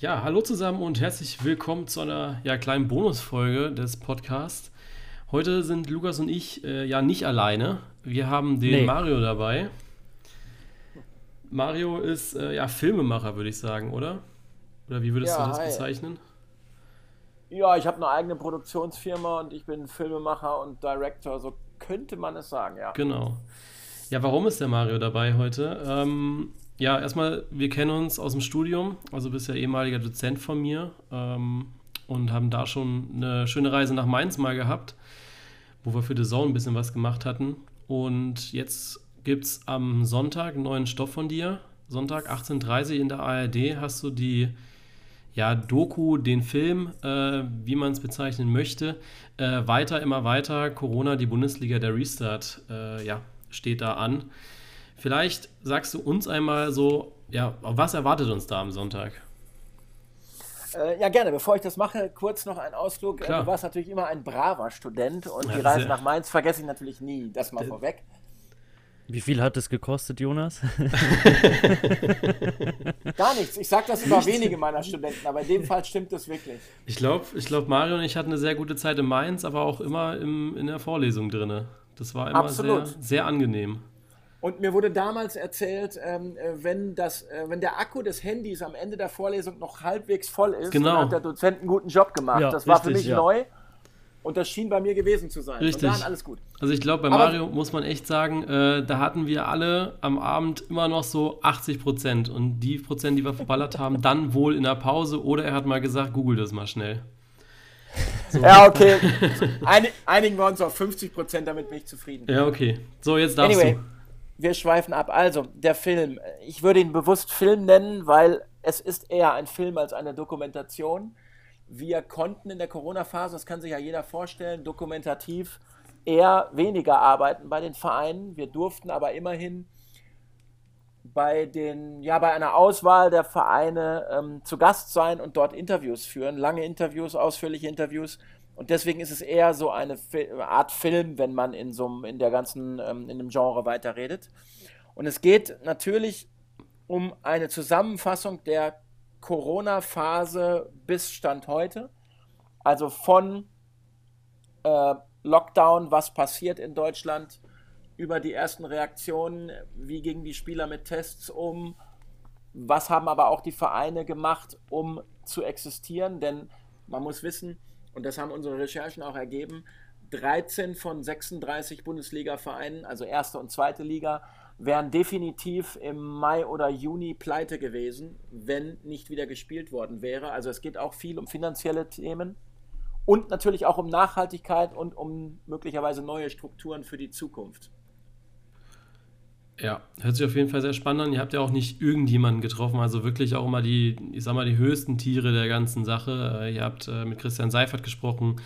Ja, hallo zusammen und herzlich willkommen zu einer ja, kleinen Bonusfolge des Podcasts. Heute sind Lukas und ich äh, ja nicht alleine. Wir haben den nee. Mario dabei. Mario ist äh, ja Filmemacher, würde ich sagen, oder? Oder wie würdest ja, du das hi. bezeichnen? Ja, ich habe eine eigene Produktionsfirma und ich bin Filmemacher und Director, so könnte man es sagen, ja. Genau. Ja, warum ist der Mario dabei heute? Ähm, ja, erstmal, wir kennen uns aus dem Studium, also bist ja ehemaliger Dozent von mir ähm, und haben da schon eine schöne Reise nach Mainz mal gehabt, wo wir für The Zone ein bisschen was gemacht hatten. Und jetzt gibt es am Sonntag einen neuen Stoff von dir. Sonntag 18.30 Uhr in der ARD hast du die ja, Doku, den Film, äh, wie man es bezeichnen möchte. Äh, weiter, immer weiter. Corona, die Bundesliga, der Restart, äh, ja, steht da an. Vielleicht sagst du uns einmal so, ja, was erwartet uns da am Sonntag? Äh, ja, gerne. Bevor ich das mache, kurz noch ein Ausflug. Äh, Klar. Du warst natürlich immer ein braver Student und ja, die Reise nach Mainz vergesse ich natürlich nie. Das mal vorweg. Wie viel hat es gekostet, Jonas? Gar nichts. Ich sage das über wenige meiner Studenten, aber in dem Fall stimmt das wirklich. Ich glaube, ich glaub, Mario und ich hatten eine sehr gute Zeit in Mainz, aber auch immer im, in der Vorlesung drin. Das war immer sehr, sehr angenehm. Und mir wurde damals erzählt, ähm, äh, wenn, das, äh, wenn der Akku des Handys am Ende der Vorlesung noch halbwegs voll ist, genau. dann hat der Dozent einen guten Job gemacht. Ja, das war richtig, für mich ja. neu. Und das schien bei mir gewesen zu sein. Richtig. Und alles gut. Also ich glaube, bei Aber Mario muss man echt sagen, äh, da hatten wir alle am Abend immer noch so 80 Prozent. Und die Prozent, die wir verballert haben, dann wohl in der Pause oder er hat mal gesagt, google das mal schnell. So. Ja, okay. Einig, einigen wir uns auf 50 Prozent, damit bin ich zufrieden. Ja, okay. So, jetzt darfst anyway. du wir schweifen ab. Also, der Film. Ich würde ihn bewusst Film nennen, weil es ist eher ein Film als eine Dokumentation. Wir konnten in der Corona-Phase, das kann sich ja jeder vorstellen, dokumentativ eher weniger arbeiten bei den Vereinen. Wir durften aber immerhin bei den, ja, bei einer Auswahl der Vereine ähm, zu Gast sein und dort Interviews führen, lange Interviews, ausführliche Interviews. Und deswegen ist es eher so eine Art Film, wenn man in so in der ganzen, ähm, in dem Genre weiterredet. Und es geht natürlich um eine Zusammenfassung der Corona-Phase bis Stand heute. Also von äh, Lockdown, was passiert in Deutschland, über die ersten Reaktionen, wie gingen die Spieler mit Tests um, was haben aber auch die Vereine gemacht, um zu existieren. Denn man muss wissen, und das haben unsere Recherchen auch ergeben, 13 von 36 Bundesliga-Vereinen, also erste und zweite Liga, wären definitiv im Mai oder Juni pleite gewesen, wenn nicht wieder gespielt worden wäre. Also es geht auch viel um finanzielle Themen und natürlich auch um Nachhaltigkeit und um möglicherweise neue Strukturen für die Zukunft. Ja, hört sich auf jeden Fall sehr spannend an. Ihr habt ja auch nicht irgendjemanden getroffen, also wirklich auch immer die, ich sag mal, die höchsten Tiere der ganzen Sache. Äh, ihr habt äh, mit Christian Seifert gesprochen,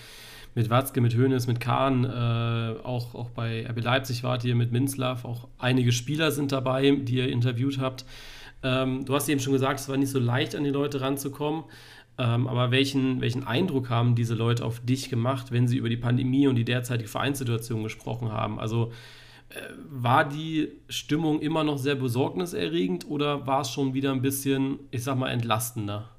mit Watzke, mit Hoeneß, mit Kahn, äh, auch, auch bei RB Leipzig wart ihr, mit Minzlaff, auch einige Spieler sind dabei, die ihr interviewt habt. Ähm, du hast eben schon gesagt, es war nicht so leicht, an die Leute ranzukommen. Ähm, aber welchen, welchen Eindruck haben diese Leute auf dich gemacht, wenn sie über die Pandemie und die derzeitige Vereinssituation gesprochen haben? Also war die Stimmung immer noch sehr besorgniserregend oder war es schon wieder ein bisschen, ich sag mal, entlastender?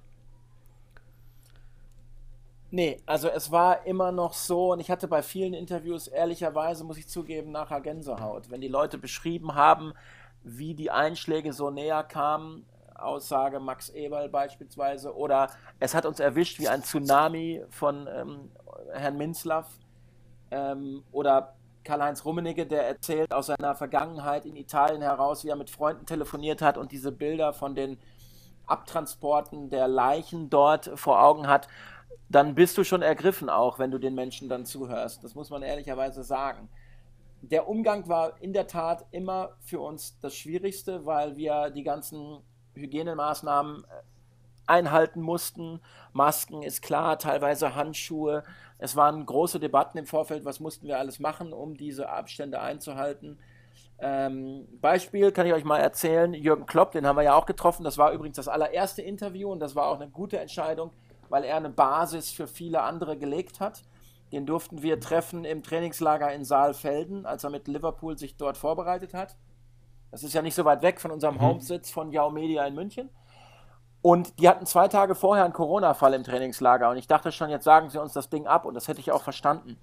Nee, also es war immer noch so, und ich hatte bei vielen Interviews ehrlicherweise, muss ich zugeben, nachher Gänsehaut. Wenn die Leute beschrieben haben, wie die Einschläge so näher kamen, Aussage Max Eberl beispielsweise, oder es hat uns erwischt wie ein Tsunami von ähm, Herrn Minzlaff, ähm, oder Karl-Heinz Rummenigge, der erzählt aus seiner Vergangenheit in Italien heraus, wie er mit Freunden telefoniert hat und diese Bilder von den Abtransporten der Leichen dort vor Augen hat, dann bist du schon ergriffen auch, wenn du den Menschen dann zuhörst. Das muss man ehrlicherweise sagen. Der Umgang war in der Tat immer für uns das Schwierigste, weil wir die ganzen Hygienemaßnahmen äh, einhalten mussten. Masken ist klar, teilweise Handschuhe, es waren große Debatten im Vorfeld, was mussten wir alles machen, um diese Abstände einzuhalten. Ähm, Beispiel kann ich euch mal erzählen, Jürgen Klopp, den haben wir ja auch getroffen, das war übrigens das allererste Interview und das war auch eine gute Entscheidung, weil er eine Basis für viele andere gelegt hat. Den durften wir treffen im Trainingslager in Saalfelden, als er mit Liverpool sich dort vorbereitet hat. Das ist ja nicht so weit weg von unserem mhm. Homesitz von Yao Media in München. Und die hatten zwei Tage vorher einen Corona-Fall im Trainingslager. Und ich dachte schon, jetzt sagen sie uns das Ding ab. Und das hätte ich auch verstanden.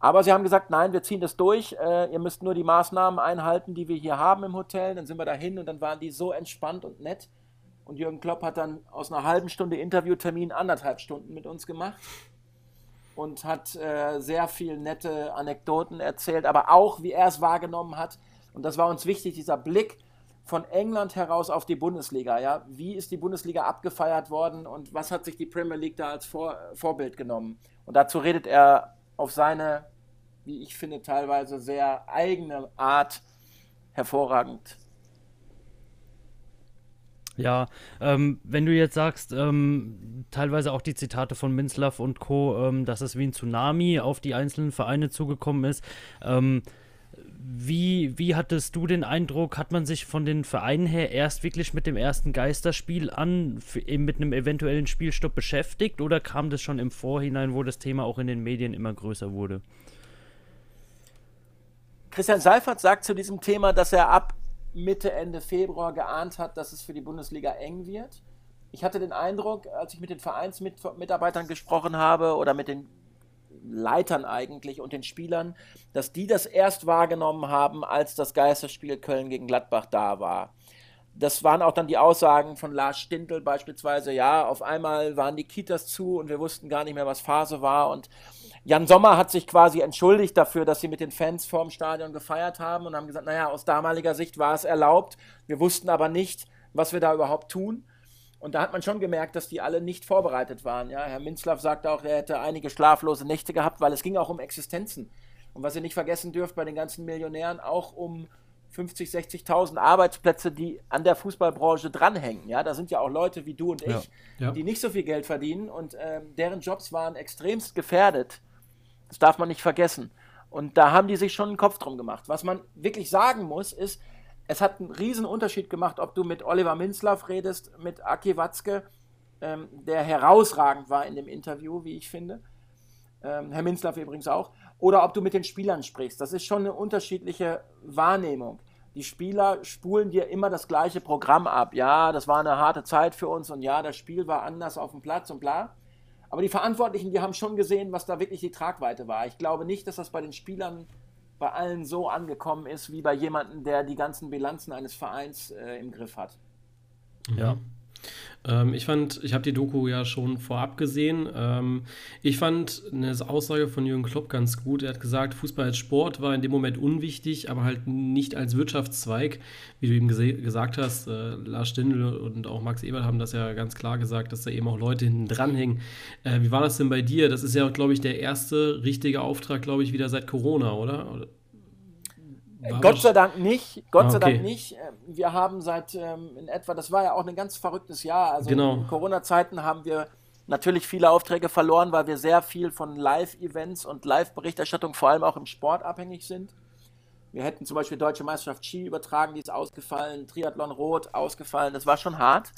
Aber sie haben gesagt, nein, wir ziehen das durch. Äh, ihr müsst nur die Maßnahmen einhalten, die wir hier haben im Hotel. Dann sind wir dahin und dann waren die so entspannt und nett. Und Jürgen Klopp hat dann aus einer halben Stunde Interviewtermin anderthalb Stunden mit uns gemacht und hat äh, sehr viel nette Anekdoten erzählt, aber auch, wie er es wahrgenommen hat. Und das war uns wichtig, dieser Blick von England heraus auf die Bundesliga. Ja? Wie ist die Bundesliga abgefeiert worden und was hat sich die Premier League da als Vor Vorbild genommen? Und dazu redet er auf seine, wie ich finde, teilweise sehr eigene Art hervorragend. Ja, ähm, wenn du jetzt sagst, ähm, teilweise auch die Zitate von Minzlaff und Co., ähm, dass es wie ein Tsunami auf die einzelnen Vereine zugekommen ist, ähm, wie, wie hattest du den Eindruck, hat man sich von den Vereinen her erst wirklich mit dem ersten Geisterspiel an, mit einem eventuellen Spielstopp beschäftigt oder kam das schon im Vorhinein, wo das Thema auch in den Medien immer größer wurde? Christian Seifert sagt zu diesem Thema, dass er ab Mitte, Ende Februar geahnt hat, dass es für die Bundesliga eng wird. Ich hatte den Eindruck, als ich mit den Vereinsmitarbeitern gesprochen habe oder mit den Leitern eigentlich und den Spielern, dass die das erst wahrgenommen haben, als das Geisterspiel Köln gegen Gladbach da war. Das waren auch dann die Aussagen von Lars Stintel beispielsweise, ja, auf einmal waren die Kitas zu und wir wussten gar nicht mehr, was Phase war und Jan Sommer hat sich quasi entschuldigt dafür, dass sie mit den Fans vorm Stadion gefeiert haben und haben gesagt, naja, aus damaliger Sicht war es erlaubt, wir wussten aber nicht, was wir da überhaupt tun. Und da hat man schon gemerkt, dass die alle nicht vorbereitet waren. Ja, Herr Minzlaff sagte auch, er hätte einige schlaflose Nächte gehabt, weil es ging auch um Existenzen. Und was ihr nicht vergessen dürft bei den ganzen Millionären, auch um 50, 60.000 Arbeitsplätze, die an der Fußballbranche dranhängen. Ja, da sind ja auch Leute wie du und ich, ja, ja. die nicht so viel Geld verdienen und ähm, deren Jobs waren extremst gefährdet. Das darf man nicht vergessen. Und da haben die sich schon einen Kopf drum gemacht. Was man wirklich sagen muss, ist, es hat einen riesen Unterschied gemacht, ob du mit Oliver Minzlaff redest, mit Aki Watzke, ähm, der herausragend war in dem Interview, wie ich finde. Ähm, Herr Minzlaff übrigens auch. Oder ob du mit den Spielern sprichst. Das ist schon eine unterschiedliche Wahrnehmung. Die Spieler spulen dir immer das gleiche Programm ab. Ja, das war eine harte Zeit für uns und ja, das Spiel war anders auf dem Platz und bla. Aber die Verantwortlichen, die haben schon gesehen, was da wirklich die Tragweite war. Ich glaube nicht, dass das bei den Spielern bei allen so angekommen ist, wie bei jemandem, der die ganzen Bilanzen eines Vereins äh, im Griff hat. Ja. Ähm, ich fand, ich habe die Doku ja schon vorab gesehen. Ähm, ich fand eine Aussage von Jürgen Klopp ganz gut. Er hat gesagt, Fußball als Sport war in dem Moment unwichtig, aber halt nicht als Wirtschaftszweig, wie du eben gesagt hast. Äh, Lars Stindl und auch Max Ebert haben das ja ganz klar gesagt, dass da eben auch Leute hinten dranhängen. Äh, wie war das denn bei dir? Das ist ja, glaube ich, der erste richtige Auftrag, glaube ich, wieder seit Corona, oder? War Gott sei Dank nicht. Gott ah, okay. sei Dank nicht. Ähm, wir haben seit ähm, in etwa, das war ja auch ein ganz verrücktes Jahr. Also genau. in Corona-Zeiten haben wir natürlich viele Aufträge verloren, weil wir sehr viel von Live-Events und Live-Berichterstattung vor allem auch im Sport abhängig sind. Wir hätten zum Beispiel Deutsche Meisterschaft Ski übertragen, die ist ausgefallen, Triathlon Rot ausgefallen, das war schon hart.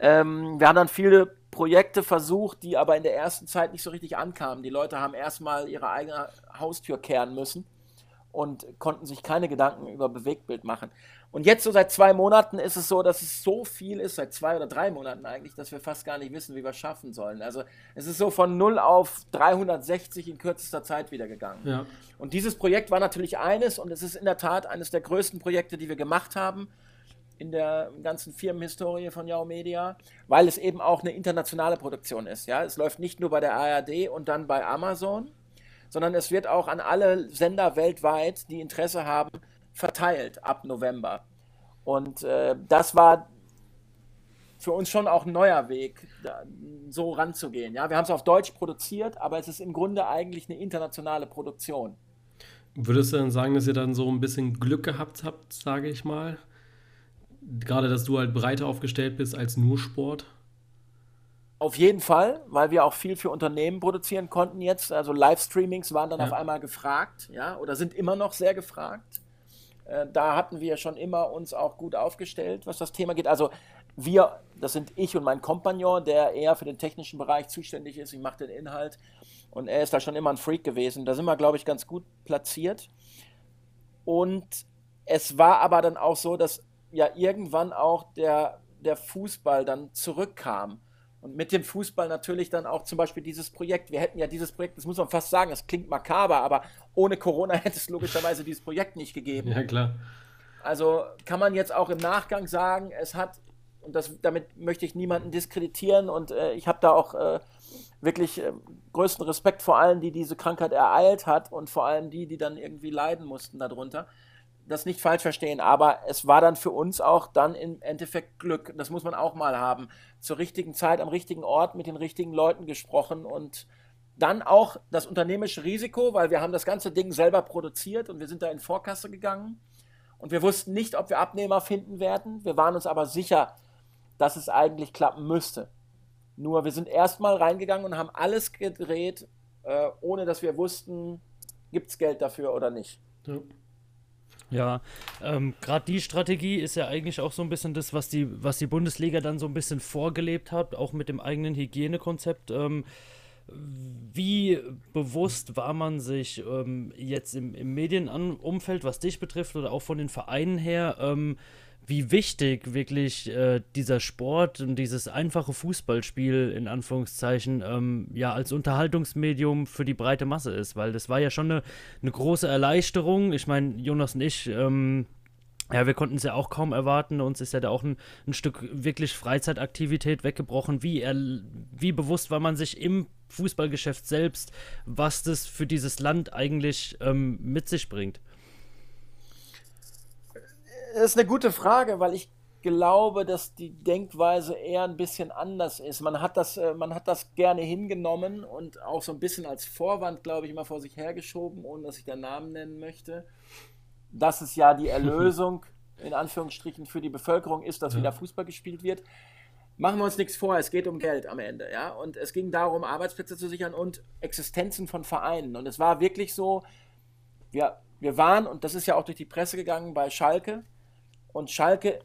Ähm, wir haben dann viele Projekte versucht, die aber in der ersten Zeit nicht so richtig ankamen. Die Leute haben erstmal ihre eigene Haustür kehren müssen und konnten sich keine Gedanken über Bewegtbild machen. Und jetzt so seit zwei Monaten ist es so, dass es so viel ist, seit zwei oder drei Monaten eigentlich, dass wir fast gar nicht wissen, wie wir es schaffen sollen. Also es ist so von 0 auf 360 in kürzester Zeit wieder gegangen. Ja. Und dieses Projekt war natürlich eines und es ist in der Tat eines der größten Projekte, die wir gemacht haben in der ganzen Firmenhistorie von Yao Media, weil es eben auch eine internationale Produktion ist. Ja? Es läuft nicht nur bei der ARD und dann bei Amazon, sondern es wird auch an alle Sender weltweit, die Interesse haben, verteilt ab November. Und äh, das war für uns schon auch ein neuer Weg, da, so ranzugehen. Ja, wir haben es auf Deutsch produziert, aber es ist im Grunde eigentlich eine internationale Produktion. Würdest du dann sagen, dass ihr dann so ein bisschen Glück gehabt habt, sage ich mal? Gerade, dass du halt breiter aufgestellt bist als nur Sport? Auf jeden Fall, weil wir auch viel für Unternehmen produzieren konnten jetzt. Also Livestreamings waren dann ja. auf einmal gefragt, ja, oder sind immer noch sehr gefragt. Äh, da hatten wir schon immer uns auch gut aufgestellt, was das Thema geht. Also wir, das sind ich und mein Kompagnon, der eher für den technischen Bereich zuständig ist. Ich mache den Inhalt und er ist da schon immer ein Freak gewesen. Da sind wir, glaube ich, ganz gut platziert. Und es war aber dann auch so, dass ja irgendwann auch der der Fußball dann zurückkam. Und mit dem Fußball natürlich dann auch zum Beispiel dieses Projekt. Wir hätten ja dieses Projekt, das muss man fast sagen, das klingt makaber, aber ohne Corona hätte es logischerweise dieses Projekt nicht gegeben. Ja, klar. Also kann man jetzt auch im Nachgang sagen, es hat, und das, damit möchte ich niemanden diskreditieren und äh, ich habe da auch äh, wirklich äh, größten Respekt vor allen, die diese Krankheit ereilt hat und vor allem die, die dann irgendwie leiden mussten darunter. Das nicht falsch verstehen, aber es war dann für uns auch dann im Endeffekt Glück. Das muss man auch mal haben. Zur richtigen Zeit, am richtigen Ort, mit den richtigen Leuten gesprochen und dann auch das unternehmerische Risiko, weil wir haben das ganze Ding selber produziert und wir sind da in Vorkasse gegangen und wir wussten nicht, ob wir Abnehmer finden werden. Wir waren uns aber sicher, dass es eigentlich klappen müsste. Nur wir sind erstmal reingegangen und haben alles gedreht, äh, ohne dass wir wussten, gibt es Geld dafür oder nicht. Ja. Ja, ähm, gerade die Strategie ist ja eigentlich auch so ein bisschen das, was die, was die Bundesliga dann so ein bisschen vorgelebt hat, auch mit dem eigenen Hygienekonzept. Ähm, wie bewusst war man sich ähm, jetzt im, im Medienumfeld, was dich betrifft, oder auch von den Vereinen her, ähm, wie wichtig wirklich äh, dieser Sport und dieses einfache Fußballspiel in Anführungszeichen ähm, ja als Unterhaltungsmedium für die breite Masse ist, weil das war ja schon eine, eine große Erleichterung. Ich meine, Jonas und ich, ähm, ja, wir konnten es ja auch kaum erwarten. Uns ist ja da auch ein, ein Stück wirklich Freizeitaktivität weggebrochen. Wie, er, wie bewusst war man sich im Fußballgeschäft selbst, was das für dieses Land eigentlich ähm, mit sich bringt? Das ist eine gute Frage, weil ich glaube, dass die Denkweise eher ein bisschen anders ist. Man hat das, äh, man hat das gerne hingenommen und auch so ein bisschen als Vorwand, glaube ich, mal vor sich hergeschoben, ohne dass ich den Namen nennen möchte. Dass es ja die Erlösung in Anführungsstrichen für die Bevölkerung ist, dass ja. wieder Fußball gespielt wird. Machen wir uns nichts vor, es geht um Geld am Ende, ja. Und es ging darum, Arbeitsplätze zu sichern und Existenzen von Vereinen. Und es war wirklich so, wir, wir waren, und das ist ja auch durch die Presse gegangen, bei Schalke, und Schalke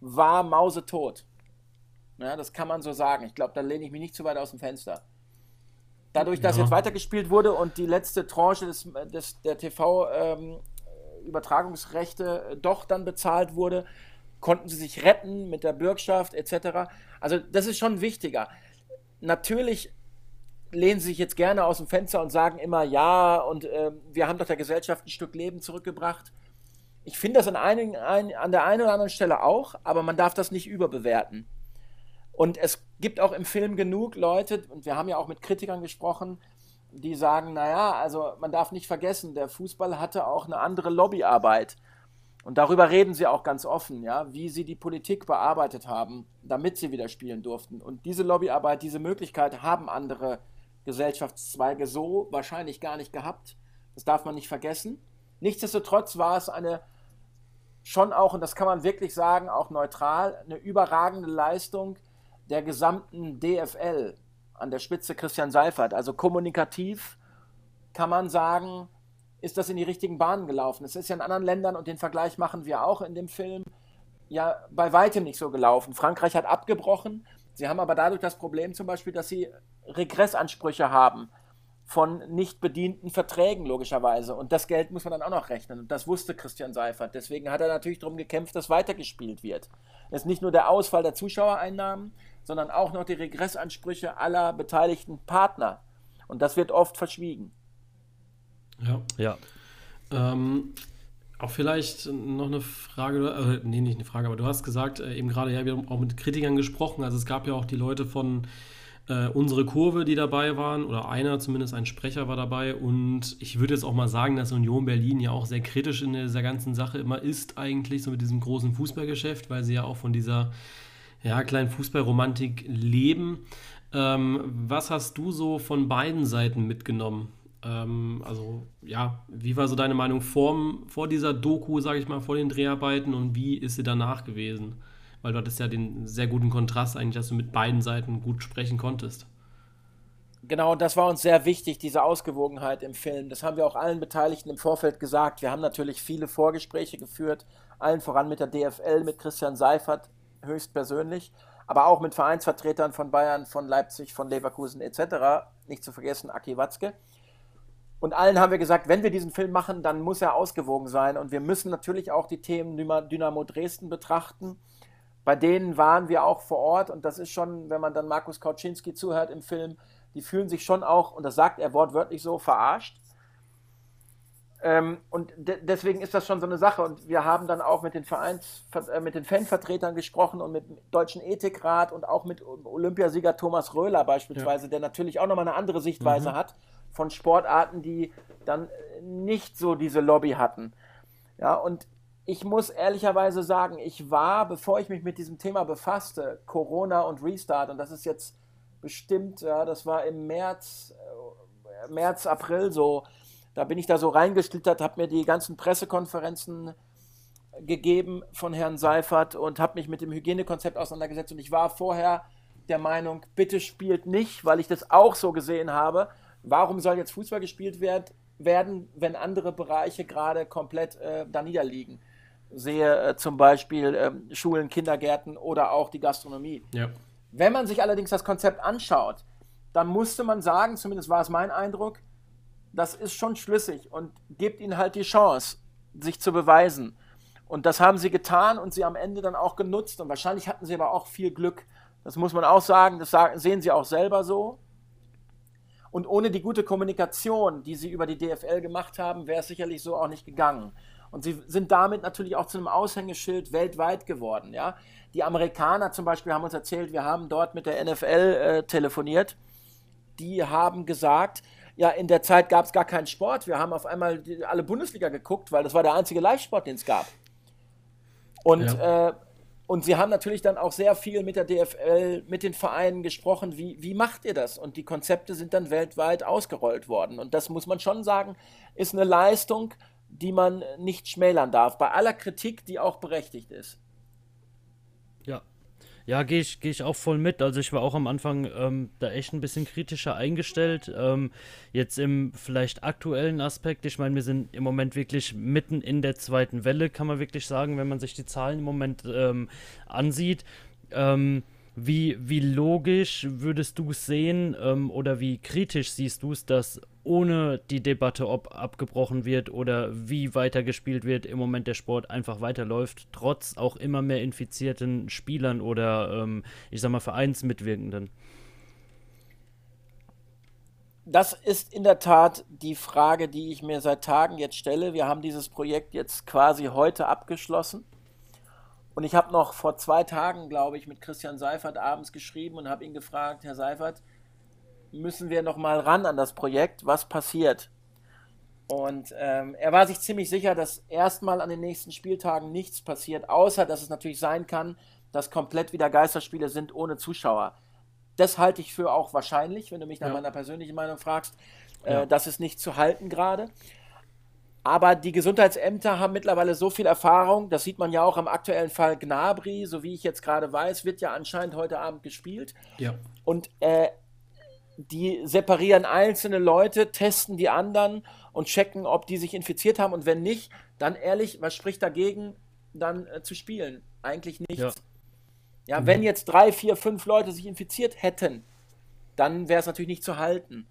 war mausetot. Ja, das kann man so sagen. Ich glaube, da lehne ich mich nicht zu weit aus dem Fenster. Dadurch, dass ja. jetzt weitergespielt wurde und die letzte Tranche des, des, der TV-Übertragungsrechte ähm, doch dann bezahlt wurde, konnten sie sich retten mit der Bürgschaft etc. Also das ist schon wichtiger. Natürlich lehnen sie sich jetzt gerne aus dem Fenster und sagen immer, ja, und äh, wir haben doch der Gesellschaft ein Stück Leben zurückgebracht. Ich finde das an, einigen, ein, an der einen oder anderen Stelle auch, aber man darf das nicht überbewerten. Und es gibt auch im Film genug Leute, und wir haben ja auch mit Kritikern gesprochen, die sagen, naja, also man darf nicht vergessen, der Fußball hatte auch eine andere Lobbyarbeit. Und darüber reden sie auch ganz offen, ja, wie sie die Politik bearbeitet haben, damit sie wieder spielen durften. Und diese Lobbyarbeit, diese Möglichkeit haben andere Gesellschaftszweige so wahrscheinlich gar nicht gehabt. Das darf man nicht vergessen. Nichtsdestotrotz war es eine schon auch, und das kann man wirklich sagen, auch neutral, eine überragende Leistung der gesamten DFL an der Spitze Christian Seifert. Also kommunikativ kann man sagen, ist das in die richtigen Bahnen gelaufen. Es ist ja in anderen Ländern, und den Vergleich machen wir auch in dem Film, ja bei weitem nicht so gelaufen. Frankreich hat abgebrochen. Sie haben aber dadurch das Problem zum Beispiel, dass sie Regressansprüche haben von nicht bedienten Verträgen, logischerweise. Und das Geld muss man dann auch noch rechnen. Und das wusste Christian Seifert. Deswegen hat er natürlich darum gekämpft, dass weitergespielt wird. Es ist nicht nur der Ausfall der Zuschauereinnahmen, sondern auch noch die Regressansprüche aller beteiligten Partner. Und das wird oft verschwiegen. Ja. Ja. Ähm, auch vielleicht noch eine Frage, äh, nee, nicht eine Frage, aber du hast gesagt, äh, eben gerade, ja, wir haben auch mit Kritikern gesprochen. Also es gab ja auch die Leute von äh, unsere Kurve, die dabei waren, oder einer zumindest, ein Sprecher war dabei. Und ich würde jetzt auch mal sagen, dass Union Berlin ja auch sehr kritisch in dieser ganzen Sache immer ist, eigentlich, so mit diesem großen Fußballgeschäft, weil sie ja auch von dieser ja, kleinen Fußballromantik leben. Ähm, was hast du so von beiden Seiten mitgenommen? Ähm, also, ja, wie war so deine Meinung vor, vor dieser Doku, sage ich mal, vor den Dreharbeiten und wie ist sie danach gewesen? weil du hattest ja den sehr guten Kontrast eigentlich, dass du mit beiden Seiten gut sprechen konntest. Genau, das war uns sehr wichtig, diese Ausgewogenheit im Film. Das haben wir auch allen Beteiligten im Vorfeld gesagt. Wir haben natürlich viele Vorgespräche geführt, allen voran mit der DFL, mit Christian Seifert höchstpersönlich, aber auch mit Vereinsvertretern von Bayern, von Leipzig, von Leverkusen etc. Nicht zu vergessen Aki Watzke. Und allen haben wir gesagt, wenn wir diesen Film machen, dann muss er ausgewogen sein. Und wir müssen natürlich auch die Themen Dynamo Dresden betrachten bei denen waren wir auch vor Ort und das ist schon, wenn man dann Markus Kauczynski zuhört im Film, die fühlen sich schon auch, und das sagt er wortwörtlich so, verarscht. Ähm, und de deswegen ist das schon so eine Sache. Und wir haben dann auch mit den Vereins, äh, mit den Fanvertretern gesprochen und mit dem Deutschen Ethikrat und auch mit Olympiasieger Thomas Röhler beispielsweise, ja. der natürlich auch nochmal eine andere Sichtweise mhm. hat von Sportarten, die dann nicht so diese Lobby hatten. Ja, und ich muss ehrlicherweise sagen, ich war, bevor ich mich mit diesem Thema befasste, Corona und Restart, und das ist jetzt bestimmt, ja, das war im März, äh, März, April so, da bin ich da so reingeschlittert, habe mir die ganzen Pressekonferenzen gegeben von Herrn Seifert und habe mich mit dem Hygienekonzept auseinandergesetzt. Und ich war vorher der Meinung, bitte spielt nicht, weil ich das auch so gesehen habe. Warum soll jetzt Fußball gespielt werd, werden, wenn andere Bereiche gerade komplett äh, da niederliegen? Sehe äh, zum Beispiel äh, Schulen, Kindergärten oder auch die Gastronomie. Ja. Wenn man sich allerdings das Konzept anschaut, dann musste man sagen, zumindest war es mein Eindruck, das ist schon schlüssig und gibt ihnen halt die Chance, sich zu beweisen. Und das haben sie getan und sie am Ende dann auch genutzt. Und wahrscheinlich hatten sie aber auch viel Glück. Das muss man auch sagen, das sehen sie auch selber so. Und ohne die gute Kommunikation, die sie über die DFL gemacht haben, wäre es sicherlich so auch nicht gegangen. Und sie sind damit natürlich auch zu einem Aushängeschild weltweit geworden. Ja? Die Amerikaner zum Beispiel haben uns erzählt, wir haben dort mit der NFL äh, telefoniert. Die haben gesagt, ja, in der Zeit gab es gar keinen Sport. Wir haben auf einmal die, alle Bundesliga geguckt, weil das war der einzige Live-Sport, den es gab. Und, ja. äh, und sie haben natürlich dann auch sehr viel mit der DFL, mit den Vereinen gesprochen, wie, wie macht ihr das? Und die Konzepte sind dann weltweit ausgerollt worden. Und das muss man schon sagen, ist eine Leistung, die man nicht schmälern darf, bei aller Kritik, die auch berechtigt ist. Ja, gehe ich, geh ich auch voll mit. Also ich war auch am Anfang ähm, da echt ein bisschen kritischer eingestellt. Ähm, jetzt im vielleicht aktuellen Aspekt, ich meine, wir sind im Moment wirklich mitten in der zweiten Welle, kann man wirklich sagen, wenn man sich die Zahlen im Moment ähm, ansieht. Ähm, wie, wie logisch würdest du es sehen ähm, oder wie kritisch siehst du es, dass ohne die Debatte, ob abgebrochen wird oder wie weitergespielt wird, im Moment der Sport einfach weiterläuft, trotz auch immer mehr infizierten Spielern oder ähm, ich sag mal Vereinsmitwirkenden? Das ist in der Tat die Frage, die ich mir seit Tagen jetzt stelle. Wir haben dieses Projekt jetzt quasi heute abgeschlossen. Und ich habe noch vor zwei Tagen, glaube ich, mit Christian Seifert abends geschrieben und habe ihn gefragt, Herr Seifert, müssen wir noch mal ran an das Projekt? Was passiert? Und ähm, er war sich ziemlich sicher, dass erstmal an den nächsten Spieltagen nichts passiert, außer dass es natürlich sein kann, dass komplett wieder Geisterspiele sind ohne Zuschauer. Das halte ich für auch wahrscheinlich, wenn du mich nach ja. meiner persönlichen Meinung fragst. Äh, ja. Das ist nicht zu halten gerade. Aber die Gesundheitsämter haben mittlerweile so viel Erfahrung, das sieht man ja auch am aktuellen Fall Gnabry, so wie ich jetzt gerade weiß, wird ja anscheinend heute Abend gespielt. Ja. Und äh, die separieren einzelne Leute, testen die anderen und checken, ob die sich infiziert haben. Und wenn nicht, dann ehrlich, was spricht dagegen, dann äh, zu spielen? Eigentlich nichts. Ja, ja mhm. wenn jetzt drei, vier, fünf Leute sich infiziert hätten, dann wäre es natürlich nicht zu halten.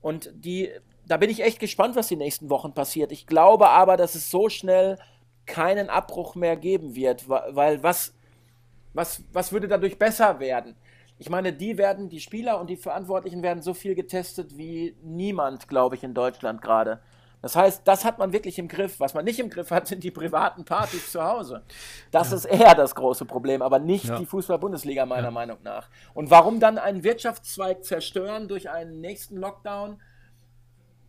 Und die da bin ich echt gespannt, was die nächsten Wochen passiert. Ich glaube aber, dass es so schnell keinen Abbruch mehr geben wird, weil was, was, was würde dadurch besser werden? Ich meine, die werden, die Spieler und die Verantwortlichen werden so viel getestet wie niemand, glaube ich, in Deutschland gerade. Das heißt, das hat man wirklich im Griff. Was man nicht im Griff hat, sind die privaten Partys zu Hause. Das ja. ist eher das große Problem, aber nicht ja. die Fußball-Bundesliga meiner ja. Meinung nach. Und warum dann einen Wirtschaftszweig zerstören durch einen nächsten Lockdown?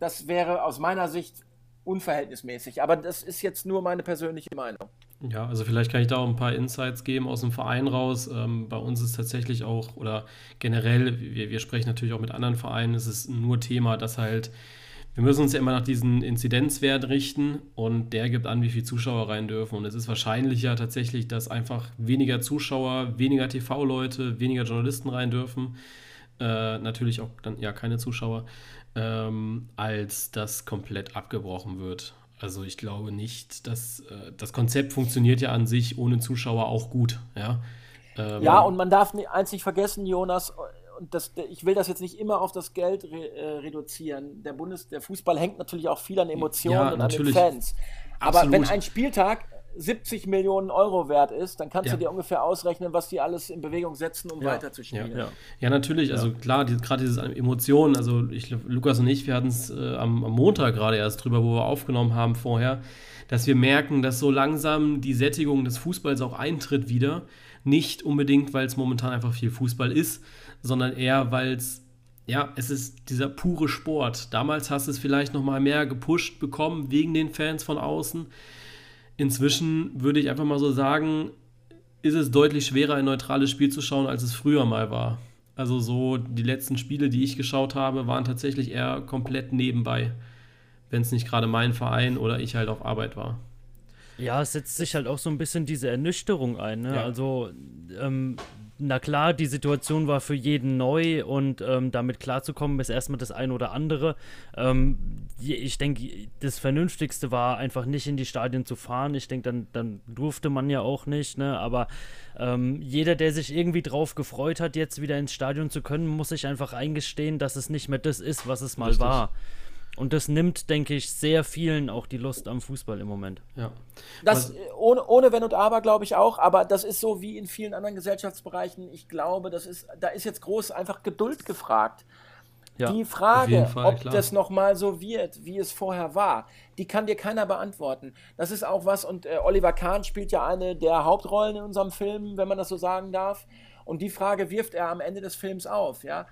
das wäre aus meiner Sicht unverhältnismäßig. Aber das ist jetzt nur meine persönliche Meinung. Ja, also vielleicht kann ich da auch ein paar Insights geben aus dem Verein raus. Ähm, bei uns ist tatsächlich auch, oder generell, wir, wir sprechen natürlich auch mit anderen Vereinen, es ist nur Thema, dass halt, wir müssen uns ja immer nach diesem Inzidenzwert richten und der gibt an, wie viele Zuschauer rein dürfen. Und es ist wahrscheinlicher tatsächlich, dass einfach weniger Zuschauer, weniger TV-Leute, weniger Journalisten rein dürfen. Äh, natürlich auch dann ja keine Zuschauer ähm, als das komplett abgebrochen wird. Also ich glaube nicht, dass äh, das Konzept funktioniert ja an sich ohne Zuschauer auch gut. Ja, ähm, ja und man darf nicht, eins nicht vergessen, Jonas, und das, ich will das jetzt nicht immer auf das Geld re, äh, reduzieren. Der, Bundes, der Fußball hängt natürlich auch viel an Emotionen ja, und an den Fans. Aber Absolut. wenn ein Spieltag 70 Millionen Euro wert ist, dann kannst Ja. du dir ungefähr ausrechnen, was die alles in Bewegung setzen, um Ja. weiterzuspielen. Ja. Ja, natürlich. Also klar, die, gerade diese Emotionen. Also ich, Lukas und ich, wir hatten es äh, am, am Montag gerade erst drüber, wo wir aufgenommen haben vorher, dass wir merken, dass so langsam die Sättigung des Fußballs auch eintritt wieder. Nicht unbedingt, weil es momentan einfach viel Fußball ist, sondern eher, weil es ja, es ist dieser pure Sport. Damals hast du es vielleicht noch mal mehr gepusht bekommen wegen den Fans von außen. Inzwischen würde ich einfach mal so sagen, ist es deutlich schwerer, ein neutrales Spiel zu schauen, als es früher mal war. Also so die letzten Spiele, die ich geschaut habe, waren tatsächlich eher komplett nebenbei, wenn es nicht gerade mein Verein oder ich halt auf Arbeit war. Ja, es setzt sich halt auch so ein bisschen diese Ernüchterung ein. Ne? Ja. Also, ähm, na klar, die Situation war für jeden neu und ähm, damit klarzukommen ist erstmal das eine oder andere. Ähm, ich denke, das Vernünftigste war einfach nicht in die Stadien zu fahren. Ich denke, dann, dann durfte man ja auch nicht, ne? aber ähm, jeder, der sich irgendwie drauf gefreut hat, jetzt wieder ins Stadion zu können, muss sich einfach eingestehen, dass es nicht mehr das ist, was es mal Richtig. war. Und das nimmt, denke ich, sehr vielen auch die Lust am Fußball im Moment. Ja. Das ohne, ohne Wenn und Aber glaube ich auch, aber das ist so wie in vielen anderen Gesellschaftsbereichen. Ich glaube, das ist, da ist jetzt groß einfach Geduld gefragt. Ja, die Frage, Fall, ob klar. das nochmal so wird, wie es vorher war, die kann dir keiner beantworten. Das ist auch was, und äh, Oliver Kahn spielt ja eine der Hauptrollen in unserem Film, wenn man das so sagen darf. Und die Frage wirft er am Ende des Films auf, ja.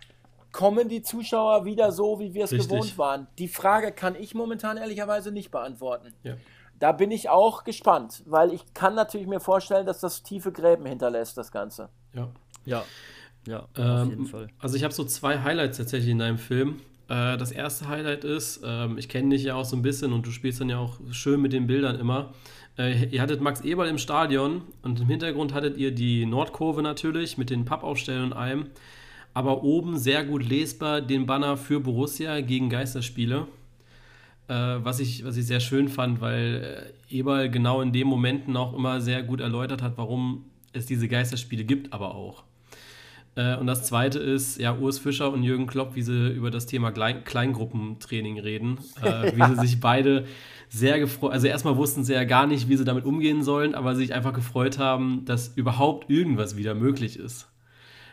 Kommen die Zuschauer wieder so, wie wir es gewohnt waren? Die Frage kann ich momentan ehrlicherweise nicht beantworten. Ja. Da bin ich auch gespannt, weil ich kann natürlich mir vorstellen, dass das tiefe Gräben hinterlässt, das Ganze. ja. Ja, ja, auf Ähm, jeden Fall. Also ich habe so zwei Highlights tatsächlich in deinem Film. Äh, das erste Highlight ist, ähm, ich kenne dich ja auch so ein bisschen und du spielst dann ja auch schön mit den Bildern immer. Äh, ihr hattet Max Eberl im Stadion und im Hintergrund hattet ihr die Nordkurve natürlich mit den Pappaufstellen und allem. Aber oben sehr gut lesbar den Banner für Borussia gegen Geisterspiele. Äh, was, ich, was ich sehr schön fand, weil äh, Eberl genau in den Momenten auch immer sehr gut erläutert hat, warum es diese Geisterspiele gibt, aber auch. Äh, und das zweite ist, ja, Urs Fischer und Jürgen Klopp, wie sie über das Thema Klein Kleingruppentraining reden, äh, wie sie sich beide sehr gefreut, also erstmal wussten sie ja gar nicht, wie sie damit umgehen sollen, aber sich einfach gefreut haben, dass überhaupt irgendwas wieder möglich ist.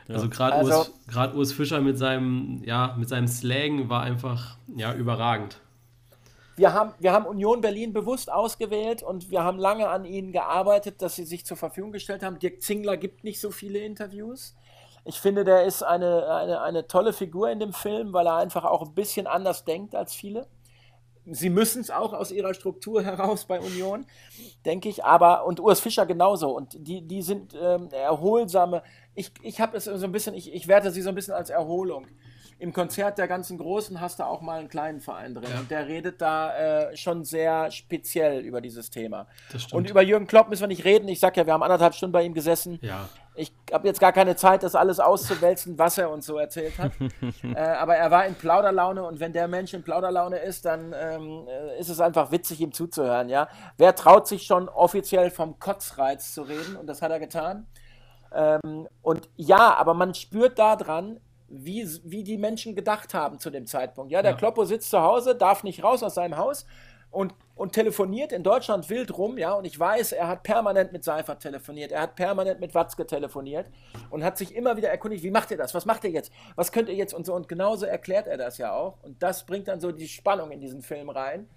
Also gerade Also- Urs, Urs Fischer mit seinem, ja, mit seinem Slang war einfach, ja, überragend. Wir haben, wir haben Union Berlin bewusst ausgewählt und wir haben lange an ihnen gearbeitet, dass sie sich zur Verfügung gestellt haben. Dirk Zingler gibt nicht so viele Interviews. Ich finde, der ist eine, eine, eine tolle Figur in dem Film, weil er einfach auch ein bisschen anders denkt als viele. Sie müssen es auch aus ihrer Struktur heraus bei Union, denke ich. Aber, und Urs Fischer genauso. Und die, die sind ähm, erholsame. Ich, ich habe es so ein bisschen, ich, ich werte sie so ein bisschen als Erholung. Im Konzert der ganzen Großen hast du auch mal einen kleinen Verein drin. Und der redet da äh, schon sehr speziell über dieses Thema. Und über Jürgen Klopp müssen wir nicht reden. Ich sag ja, wir haben anderthalb Stunden bei ihm gesessen. Ja, Ich habe jetzt gar keine Zeit, das alles auszuwälzen, was er uns so erzählt hat. äh, aber er war in Plauderlaune und wenn der Mensch in Plauderlaune ist, dann ähm, äh, ist es einfach witzig, ihm zuzuhören. Ja? Wer traut sich schon offiziell vom Kotzreiz zu reden? Und das hat er getan. Ähm, und ja, aber man spürt daran, wie, wie die Menschen gedacht haben zu dem Zeitpunkt. Ja, der Ja. Kloppo sitzt zu Hause, darf nicht raus aus seinem Haus und, und telefoniert in Deutschland wild rum, ja, und ich weiß, er hat permanent mit Seifert telefoniert, er hat permanent mit Watzke telefoniert und hat sich immer wieder erkundigt, wie macht ihr das, was macht ihr jetzt, was könnt ihr jetzt und so, und genauso erklärt er das ja auch und das bringt dann so die Spannung in diesen Film rein,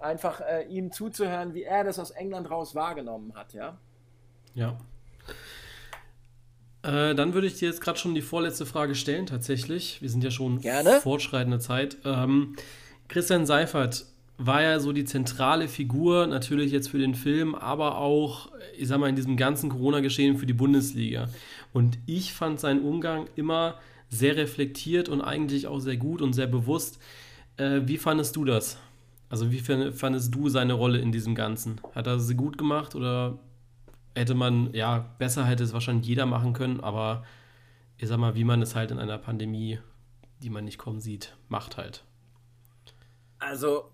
einfach äh, ihm zuzuhören, wie er das aus England raus wahrgenommen hat, ja. Ja. Äh, dann würde ich dir jetzt gerade schon die vorletzte Frage stellen, tatsächlich. Wir sind ja schon Gerne. fortschreitende Zeit. Ähm, Christian Seifert war ja so die zentrale Figur, natürlich jetzt für den Film, aber auch, ich sag mal, in diesem ganzen Corona-Geschehen für die Bundesliga. Und ich fand seinen Umgang immer sehr reflektiert und eigentlich auch sehr gut und sehr bewusst. Äh, wie fandest du das? Also wie fan- fandest du seine Rolle in diesem Ganzen? Hat er sie gut gemacht oder hätte man, ja, besser hätte es wahrscheinlich jeder machen können, aber ich sag mal, wie man es halt in einer Pandemie, die man nicht kommen sieht, macht halt. Also,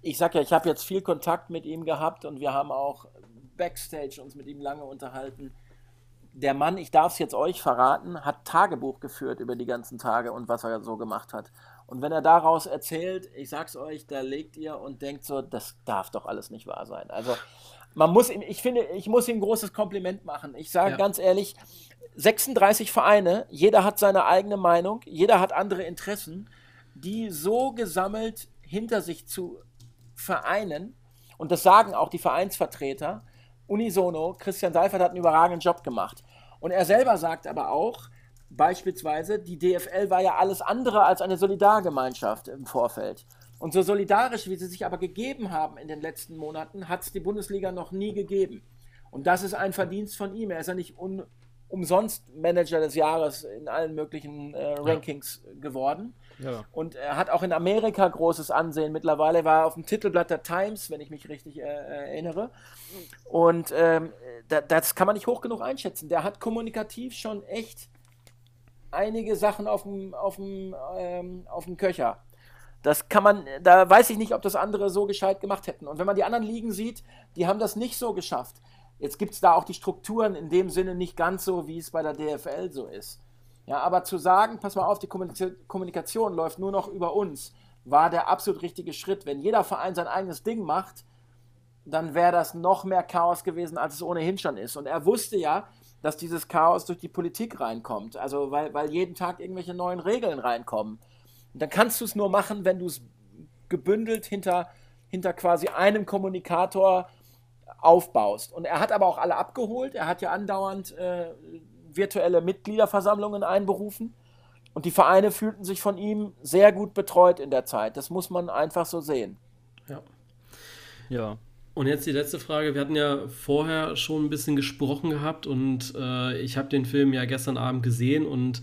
ich sag ja, ich habe jetzt viel Kontakt mit ihm gehabt und wir haben auch backstage uns mit ihm lange unterhalten. Der Mann, ich darf es jetzt euch verraten, hat Tagebuch geführt über die ganzen Tage und was er so gemacht hat. Und wenn er daraus erzählt, ich sag's euch, da legt ihr und denkt so, das darf doch alles nicht wahr sein. Also man muss ihm, ich finde, ich muss ihm ein großes Kompliment machen. Ich sage ja. ganz ehrlich, 36 Vereine, jeder hat seine eigene Meinung, jeder hat andere Interessen, die so gesammelt hinter sich zu vereinen, und das sagen auch die Vereinsvertreter, unisono, Christian Seifert hat einen überragenden Job gemacht. Und er selber sagt aber auch, beispielsweise, die DFL war ja alles andere als eine Solidargemeinschaft im Vorfeld. Und so solidarisch, wie sie sich aber gegeben haben in den letzten Monaten, hat es die Bundesliga noch nie gegeben. Und das ist ein Verdienst von ihm. Er ist ja nicht un umsonst Manager des Jahres in allen möglichen äh, Rankings ja. geworden. Ja. Und er hat auch in Amerika großes Ansehen. Mittlerweile war er auf dem Titelblatt der Times, wenn ich mich richtig äh, erinnere. Und ähm, da, das kann man nicht hoch genug einschätzen. Der hat kommunikativ schon echt einige Sachen auf dem, auf dem, ähm, auf dem Köcher. Das kann man, da weiß ich nicht, ob das andere so gescheit gemacht hätten. Und wenn man die anderen Ligen sieht, die haben das nicht so geschafft. Jetzt gibt es da auch die Strukturen in dem Sinne nicht ganz so, wie es bei der DFL so ist. Ja, aber zu sagen, pass mal auf, die Kommunikation läuft nur noch über uns, war der absolut richtige Schritt. Wenn jeder Verein sein eigenes Ding macht, dann wäre das noch mehr Chaos gewesen, als es ohnehin schon ist. Und er wusste ja, dass dieses Chaos durch die Politik reinkommt. Also weil, weil jeden Tag irgendwelche neuen Regeln reinkommen. Und dann kannst du es nur machen, wenn du es gebündelt hinter, hinter quasi einem Kommunikator aufbaust. Und er hat aber auch alle abgeholt. Er hat ja andauernd äh, virtuelle Mitgliederversammlungen einberufen. Und die Vereine fühlten sich von ihm sehr gut betreut in der Zeit. Das muss man einfach so sehen. Ja. Ja. Und jetzt die letzte Frage. Wir hatten ja vorher schon ein bisschen gesprochen gehabt und äh, ich habe den Film ja gestern Abend gesehen und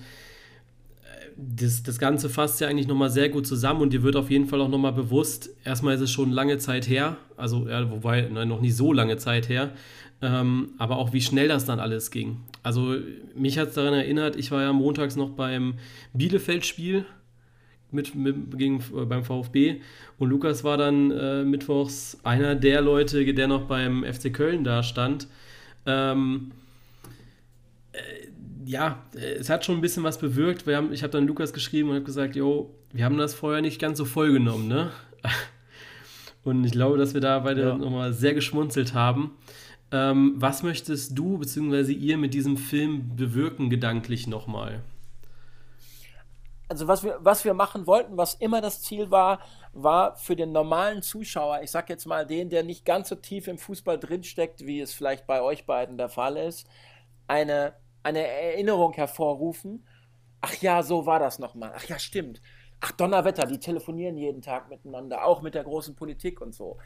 das, das Ganze fasst ja eigentlich nochmal sehr gut zusammen und dir wird auf jeden Fall auch nochmal bewusst, erstmal ist es schon lange Zeit her, also ja, wobei nein, noch nicht so lange Zeit her, ähm, aber auch wie schnell das dann alles ging. Also mich hat es daran erinnert, ich war ja montags noch beim Bielefeld-Spiel mit, mit, gegen, äh, beim VfB und Lukas war dann äh, mittwochs einer der Leute, der noch beim FC Köln da stand. Ähm, ja, es hat schon ein bisschen was bewirkt. Wir haben, ich habe dann Lukas geschrieben und habe gesagt, jo, wir haben das vorher nicht ganz so voll genommen, ne? Und ich glaube, dass wir da beide ja. nochmal sehr geschmunzelt haben. Ähm, was möchtest du bzw. ihr mit diesem Film bewirken, gedanklich nochmal? Also was wir, was wir machen wollten, was immer das Ziel war, war für den normalen Zuschauer, ich sag jetzt mal den, der nicht ganz so tief im Fußball drinsteckt, wie es vielleicht bei euch beiden der Fall ist, eine eine Erinnerung hervorrufen. Ach ja, so war das nochmal. Ach ja, stimmt. Ach, Donnerwetter, die telefonieren jeden Tag miteinander, auch mit der großen Politik und so.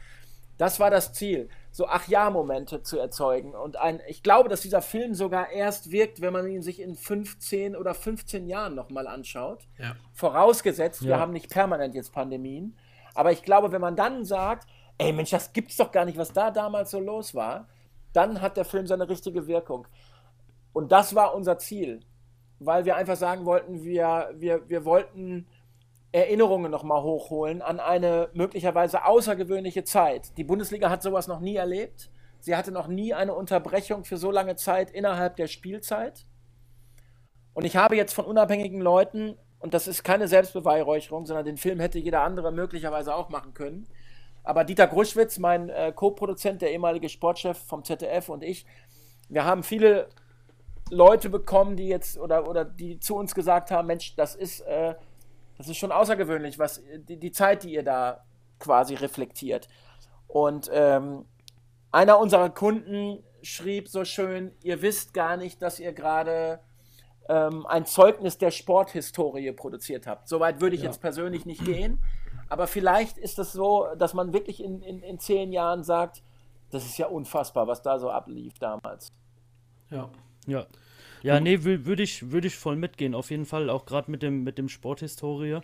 Das war das Ziel, so Ach ja Momente zu erzeugen. Und ein, ich glaube, dass dieser Film sogar erst wirkt, wenn man ihn sich in 15 oder 15 Jahren nochmal anschaut. Ja. Vorausgesetzt, ja. wir haben nicht permanent jetzt Pandemien. Aber ich glaube, wenn man dann sagt, ey Mensch, das gibt's doch gar nicht, was da damals so los war, dann hat der Film seine richtige Wirkung. Und das war unser Ziel, weil wir einfach sagen wollten, wir, wir, wir wollten Erinnerungen nochmal hochholen an eine möglicherweise außergewöhnliche Zeit. Die Bundesliga hat sowas noch nie erlebt. Sie hatte noch nie eine Unterbrechung für so lange Zeit innerhalb der Spielzeit. Und ich habe jetzt von unabhängigen Leuten, und das ist keine Selbstbeweihräucherung, sondern den Film hätte jeder andere möglicherweise auch machen können. Aber Dieter Gruschwitz, mein äh, Co-Produzent, der ehemalige Sportchef vom ZDF und ich, wir haben viele Leute bekommen, die jetzt oder, oder die zu uns gesagt haben, Mensch, das ist, äh, das ist schon außergewöhnlich, was die, die Zeit, die ihr da quasi reflektiert. Und ähm, einer unserer Kunden schrieb so schön, ihr wisst gar nicht, dass ihr gerade ähm, ein Zeugnis der Sporthistorie produziert habt. Soweit würde ich ja. jetzt persönlich nicht gehen. Aber vielleicht ist es so, dass man wirklich in, in, in zehn Jahren sagt, das ist ja unfassbar, was da so ablief damals. Ja. Ja. Ja, nee, würde ich, würd ich voll mitgehen, auf jeden Fall, auch gerade mit dem, mit dem Sporthistorie.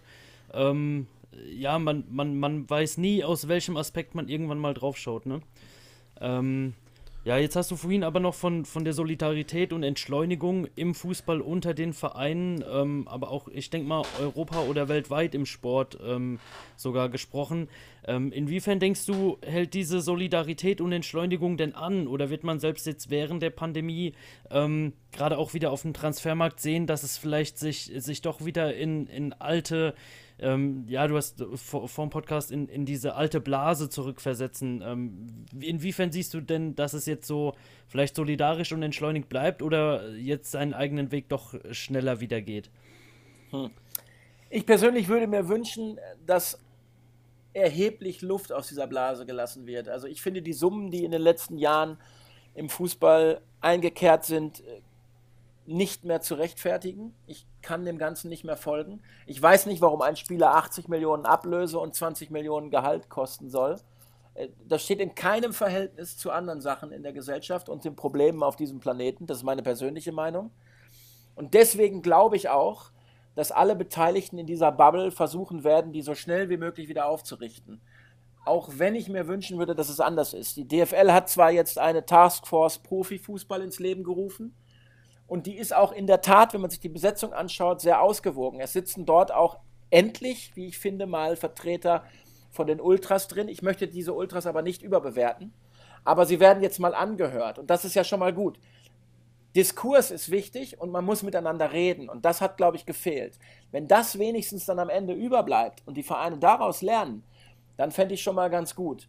Ähm, ja, man, man, man weiß nie, aus welchem Aspekt man irgendwann mal draufschaut, ne? Ähm, ja, jetzt hast du vorhin aber noch von, von der Solidarität und Entschleunigung im Fußball unter den Vereinen, ähm, aber auch, ich denke mal, Europa oder weltweit im Sport ähm, sogar gesprochen. Ähm, inwiefern denkst du, hält diese Solidarität und Entschleunigung denn an? Oder wird man selbst jetzt während der Pandemie ähm, gerade auch wieder auf dem Transfermarkt sehen, dass es vielleicht sich, sich doch wieder in, in alte ähm, ja, du hast vor, vor dem Podcast in, in diese alte Blase zurückversetzen. Ähm, inwiefern siehst du denn, dass es jetzt so vielleicht solidarisch und entschleunigt bleibt oder jetzt seinen eigenen Weg doch schneller wieder geht? Hm. Ich persönlich würde mir wünschen, dass erheblich Luft aus dieser Blase gelassen wird. Also ich finde die Summen, die in den letzten Jahren im Fußball eingekehrt sind, nicht mehr zu rechtfertigen. Ich kann dem Ganzen nicht mehr folgen. Ich weiß nicht, warum ein Spieler 80 Millionen Ablöse und 20 Millionen Gehalt kosten soll. Äh, das steht in keinem Verhältnis zu anderen Sachen in der Gesellschaft und den Problemen auf diesem Planeten. Das ist meine persönliche Meinung. Und deswegen glaube ich auch, dass alle Beteiligten in dieser Bubble versuchen werden, die so schnell wie möglich wieder aufzurichten. Auch wenn ich mir wünschen würde, dass es anders ist. Die DFL hat zwar jetzt eine Taskforce Profifußball ins Leben gerufen, und die ist auch in der Tat, wenn man sich die Besetzung anschaut, sehr ausgewogen. Es sitzen dort auch endlich, wie ich finde, mal Vertreter von den Ultras drin. Ich möchte diese Ultras aber nicht überbewerten. Aber sie werden jetzt mal angehört. Und das ist ja schon mal gut. Diskurs ist wichtig und man muss miteinander reden. Und das hat, glaube ich, gefehlt. Wenn das wenigstens dann am Ende überbleibt und die Vereine daraus lernen, dann fände ich schon mal ganz gut.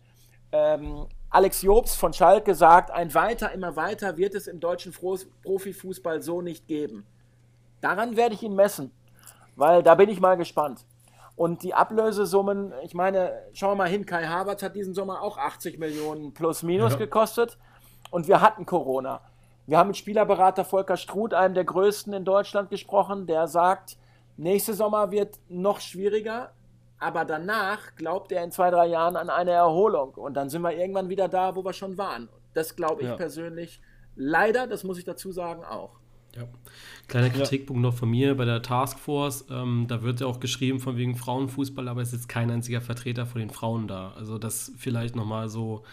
Ähm, Alex Jobs von Schalke sagt, ein weiter, immer weiter wird es im deutschen Profifußball so nicht geben. Daran werde ich ihn messen, weil da bin ich mal gespannt. Und die Ablösesummen, ich meine, schauen wir mal hin, Kai Havertz hat diesen Sommer auch 80 Millionen plus minus ja. gekostet und wir hatten Corona. Wir haben mit Spielerberater Volker Struth, einem der größten in Deutschland, gesprochen, der sagt, nächste Sommer wird noch schwieriger, aber danach glaubt er in zwei, drei Jahren an eine Erholung. Und dann sind wir irgendwann wieder da, wo wir schon waren. Das glaube ich ja. persönlich leider, das muss ich dazu sagen, auch. Ja. Kleiner Kritikpunkt ja. noch von mir bei der Taskforce. Ähm, da wird ja auch geschrieben von wegen Frauenfußball, aber es ist kein einziger Vertreter von den Frauen da. Also das vielleicht nochmal so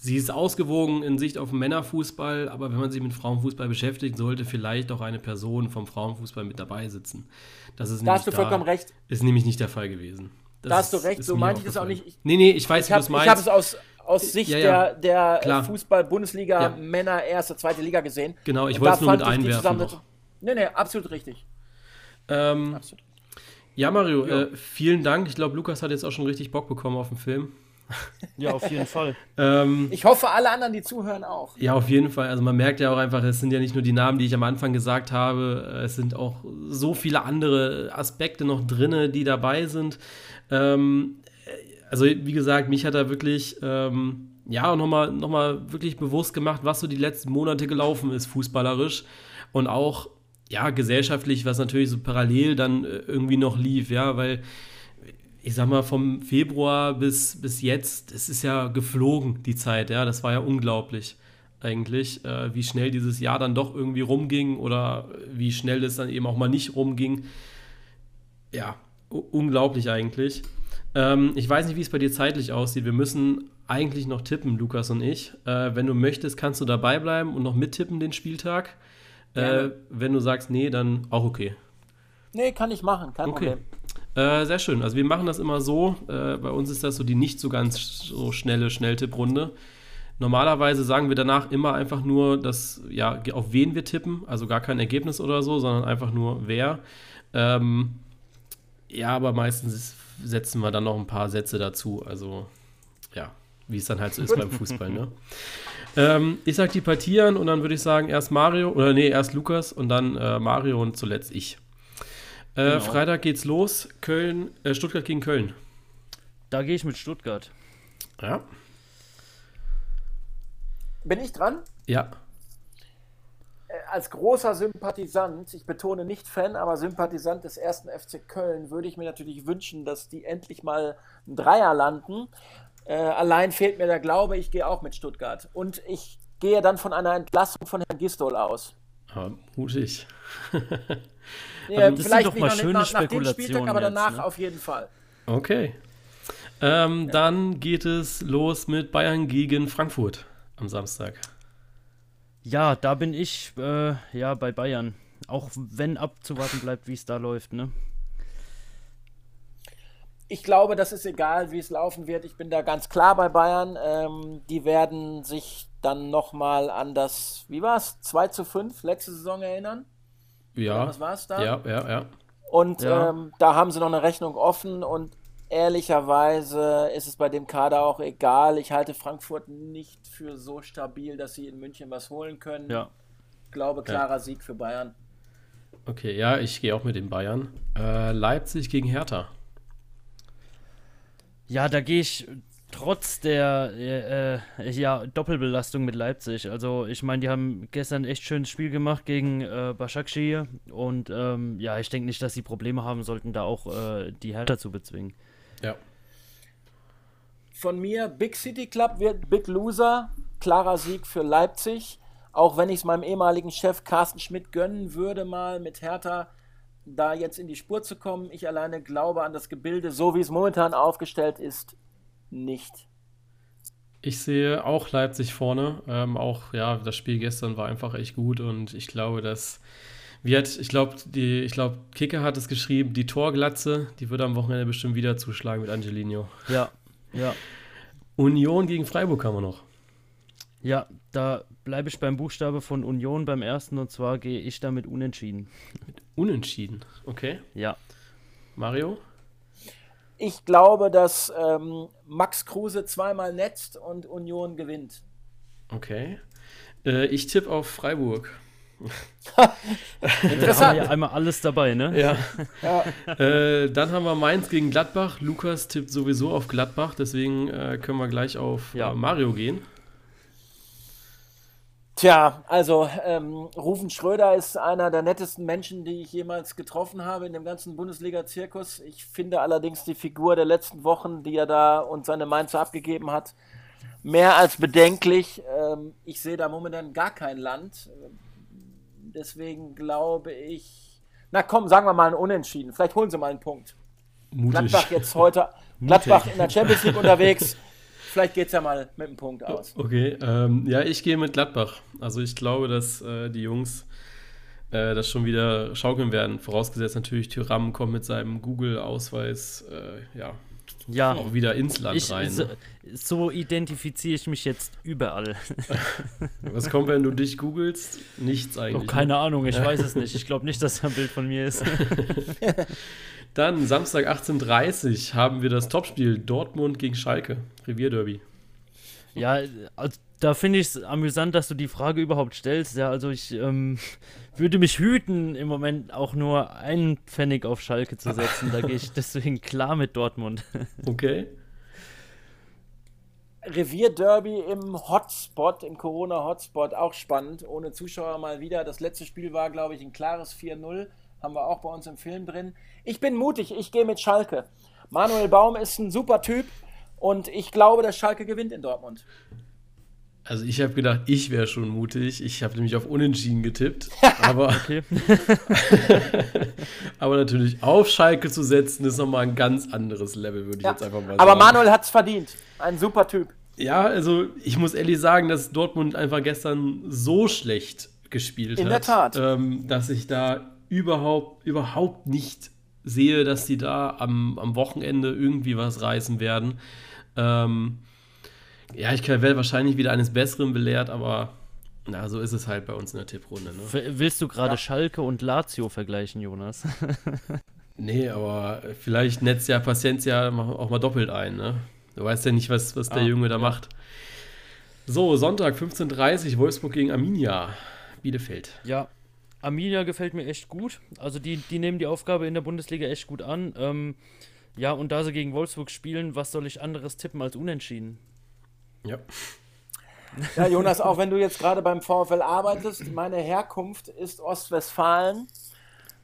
sie ist ausgewogen in Sicht auf den Männerfußball, aber wenn man sich mit Frauenfußball beschäftigt, sollte vielleicht auch eine Person vom Frauenfußball mit dabei sitzen. Das ist da hast du vollkommen da, recht. Ist nämlich nicht der Fall gewesen. Das da hast du recht, so meinte ich das auch nicht. Ich, nee, nee, ich weiß, ich wie du es meinst. Ich habe es aus, aus Sicht ja, ja, der, der Fußball-Bundesliga, ja. Erste, zweite Liga gesehen. Genau, ich wollte es nur mit einwerfen. Noch. Nee, nee, absolut richtig. Ähm, absolut. Ja, Mario, äh, vielen Dank. Ich glaube, Lukas hat jetzt auch schon richtig Bock bekommen auf den Film. Ja, auf jeden Fall. ähm, ich hoffe, alle anderen, die zuhören, auch. Ja, auf jeden Fall. Also man merkt ja auch einfach, es sind ja nicht nur die Namen, die ich am Anfang gesagt habe, es sind auch so viele andere Aspekte noch drin, die dabei sind. Ähm, also wie gesagt, mich hat er wirklich ähm, ja nochmal noch mal wirklich bewusst gemacht, was so die letzten Monate gelaufen ist, fußballerisch. Und auch ja, gesellschaftlich, was natürlich so parallel dann äh, irgendwie noch lief, ja, weil ich sag mal, vom Februar bis, bis jetzt, es ist ja geflogen, die Zeit, ja, das war ja unglaublich eigentlich, äh, wie schnell dieses Jahr dann doch irgendwie rumging oder wie schnell es dann eben auch mal nicht rumging. Ja, unglaublich eigentlich. Ähm, ich weiß nicht, wie es bei dir zeitlich aussieht. Wir müssen eigentlich noch tippen, Lukas und ich. Äh, wenn du möchtest, kannst du dabei bleiben und noch mittippen den Spieltag. Äh, wenn du sagst, nee, dann auch okay. Nee, kann ich machen, kein okay. Problem. Äh, sehr schön. Also wir machen das immer so. Äh, bei uns ist das so die nicht so ganz so schnelle Schnelltipprunde. Normalerweise sagen wir danach immer einfach nur, dass, ja, auf wen wir tippen, also gar kein Ergebnis oder so, sondern einfach nur wer. Ähm, ja, aber meistens setzen wir dann noch ein paar Sätze dazu. Also, ja, wie es dann halt so ist beim Fußball, ne? Ähm, ich sag die Partieren und dann würde ich sagen, erst Mario, oder nee, erst Lukas und dann äh, Mario und zuletzt ich. Äh, genau. Freitag geht's los. Köln, äh, Stuttgart gegen Köln. Da gehe ich mit Stuttgart. Ja. Bin ich dran? Ja. Äh, als großer Sympathisant, ich betone nicht Fan, aber Sympathisant des ersten FC Köln, würde ich mir natürlich wünschen, dass die endlich mal ein Dreier landen. Äh, allein fehlt mir der Glaube, ich gehe auch mit Stuttgart. Und ich gehe dann von einer Entlassung von Herrn Gistol aus. Ja, mutig. Ja, also, vielleicht doch mal schöne nach, nach dem Spieltag, aber danach ne? auf jeden Fall. Okay. Ähm, ja. Dann geht es los mit Bayern gegen Frankfurt am Samstag. Ja, da bin ich äh, ja bei Bayern. Auch wenn abzuwarten bleibt, wie es da läuft, ne? Ich glaube, das ist egal, wie es laufen wird. Ich bin da ganz klar bei Bayern. Ähm, die werden sich dann nochmal an das, wie war es, 2 zu 5 letzte Saison erinnern? Ja. was war es da? Ja, ja, ja. Und ja. ähm, da haben sie noch eine Rechnung offen und ehrlicherweise ist es bei dem Kader auch egal. Ich halte Frankfurt nicht für so stabil, dass sie in München was holen können. Ja. Ich glaube, klarer ja. Sieg für Bayern. Okay, ja, ich gehe auch mit den Bayern. Äh, Leipzig gegen Hertha. Ja, da gehe ich trotz der äh, äh, ja, Doppelbelastung mit Leipzig. Also ich meine, die haben gestern ein echt schönes Spiel gemacht gegen äh, Başakşehir und ähm, ja, ich denke nicht, dass sie Probleme haben sollten, da auch äh, die Hertha zu bezwingen. Ja. Von mir, Big City Club wird Big Loser, klarer Sieg für Leipzig. Auch wenn ich es meinem ehemaligen Chef Carsten Schmidt gönnen würde, mal mit Hertha da jetzt in die Spur zu kommen. Ich alleine glaube an das Gebilde, so wie es momentan aufgestellt ist, nicht. Ich sehe auch Leipzig vorne. Ähm, auch, ja, das Spiel gestern war einfach echt gut und ich glaube, dass. Hat, ich glaube, die, ich glaube, Kicker hat es geschrieben, die Torglatze, die wird am Wochenende bestimmt wieder zuschlagen mit Angelino. Ja, ja. Union gegen Freiburg haben wir noch. Ja, da bleibe ich beim Buchstabe von Union beim ersten und zwar gehe ich damit unentschieden. Mit unentschieden, okay. Ja. Mario? Ich glaube, dass ähm, Max Kruse zweimal netzt und Union gewinnt. Okay. Äh, ich tippe auf Freiburg. Interessant. Da haben wir ja einmal alles dabei, ne? Ja. ja. Äh, dann haben wir Mainz gegen Gladbach. Lukas tippt sowieso auf Gladbach, deswegen äh, können wir gleich auf ja. Äh, Mario gehen. Tja, also ähm, Rufen Schröder ist einer der nettesten Menschen, die ich jemals getroffen habe in dem ganzen Bundesliga-Zirkus. Ich finde allerdings die Figur der letzten Wochen, die er da und seine Mainzer abgegeben hat, mehr als bedenklich. Ähm, ich sehe da momentan gar kein Land. Deswegen glaube ich, na komm, sagen wir mal ein Unentschieden. Vielleicht holen sie mal einen Punkt. Mutig. Gladbach jetzt heute, Gladbach in der Champions League unterwegs. Vielleicht geht es ja mal mit einem Punkt aus. Okay, ähm, ja, ich gehe mit Gladbach. Also ich glaube, dass äh, die Jungs äh, das schon wieder schaukeln werden. Vorausgesetzt natürlich, Tyram kommt mit seinem Google-Ausweis, äh, ja, ja, auch wieder ins Land ich, rein. So, so identifiziere ich mich jetzt überall. Was kommt, wenn du dich googelst? Nichts eigentlich. Oh, keine ne? Ahnung, ich weiß es nicht. Ich glaube nicht, dass da ein Bild von mir ist. Dann Samstag 18.30 Uhr haben wir das Topspiel Dortmund gegen Schalke, Revierderby. Ja, also da finde ich es amüsant, dass du die Frage überhaupt stellst. Ja, also ich ähm, würde mich hüten, im Moment auch nur einen Pfennig auf Schalke zu setzen. Da gehe ich deswegen klar mit Dortmund. Okay. Revierderby im Hotspot, im Corona-Hotspot, auch spannend. Ohne Zuschauer mal wieder. Das letzte Spiel war, glaube ich, ein klares 4-0. Haben wir auch bei uns im Film drin. Ich bin mutig, ich gehe mit Schalke. Manuel Baum ist ein super Typ und ich glaube, dass Schalke gewinnt in Dortmund. Also ich habe gedacht, ich wäre schon mutig. Ich habe nämlich auf Unentschieden getippt. Aber, aber natürlich auf Schalke zu setzen, ist nochmal ein ganz anderes Level, würde ich ja. jetzt einfach mal sagen. Aber Manuel hat es verdient. Ein super Typ. Ja, also ich muss ehrlich sagen, dass Dortmund einfach gestern so schlecht gespielt In hat. In der Tat. Ähm, dass ich da überhaupt, überhaupt nicht sehe, dass sie da am, am Wochenende irgendwie was reißen werden. Ähm, ja, ich werde wahrscheinlich wieder eines Besseren belehrt, aber na, so ist es halt bei uns in der Tipprunde. Ne? Willst du gerade ja. Schalke und Lazio vergleichen, Jonas? nee, aber vielleicht netzt ja Paciencia auch mal doppelt ein. Ne? Du weißt ja nicht, was, was der ah, Junge da ja. macht. So, Sonntag 15.30 Uhr, Wolfsburg gegen Arminia, Bielefeld. Ja, Arminia gefällt mir echt gut. Also die, die nehmen die Aufgabe in der Bundesliga echt gut an. Ähm, ja, und da sie gegen Wolfsburg spielen, was soll ich anderes tippen als unentschieden? Ja. Ja, Jonas, auch wenn du jetzt gerade beim VfL arbeitest, meine Herkunft ist Ostwestfalen.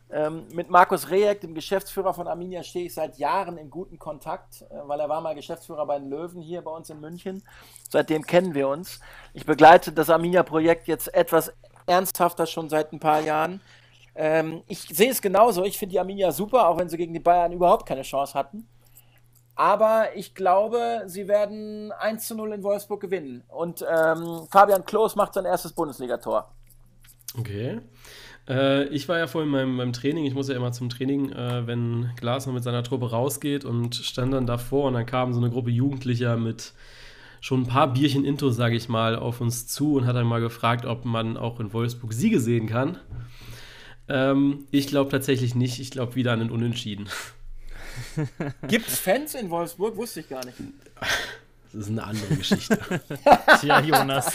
Ähm, mit Markus Rejek, dem Geschäftsführer von Arminia, stehe ich seit Jahren in guten Kontakt, äh, weil er war mal Geschäftsführer bei den Löwen hier bei uns in München. Seitdem kennen wir uns. Ich begleite das Arminia-Projekt jetzt etwas ernsthafter schon seit ein paar Jahren. Ähm, ich sehe es genauso. Ich finde die Arminia super, auch wenn sie gegen die Bayern überhaupt keine Chance hatten. Aber ich glaube, sie werden 1 zu 0 in Wolfsburg gewinnen. Und ähm, Fabian Klos macht sein erstes Bundesligator. Okay. Äh, ich war ja vorhin beim, beim Training, ich muss ja immer zum Training, äh, wenn Glasner mit seiner Truppe rausgeht und stand dann davor und dann kam so eine Gruppe Jugendlicher mit schon ein paar Bierchen Intos, sage ich mal, auf uns zu und hat dann mal gefragt, ob man auch in Wolfsburg Siege sehen kann. Ähm, ich glaube tatsächlich nicht. Ich glaube wieder an den Unentschieden. Gibt es Fans in Wolfsburg? Wusste ich gar nicht. Das ist eine andere Geschichte. Tja, Jonas.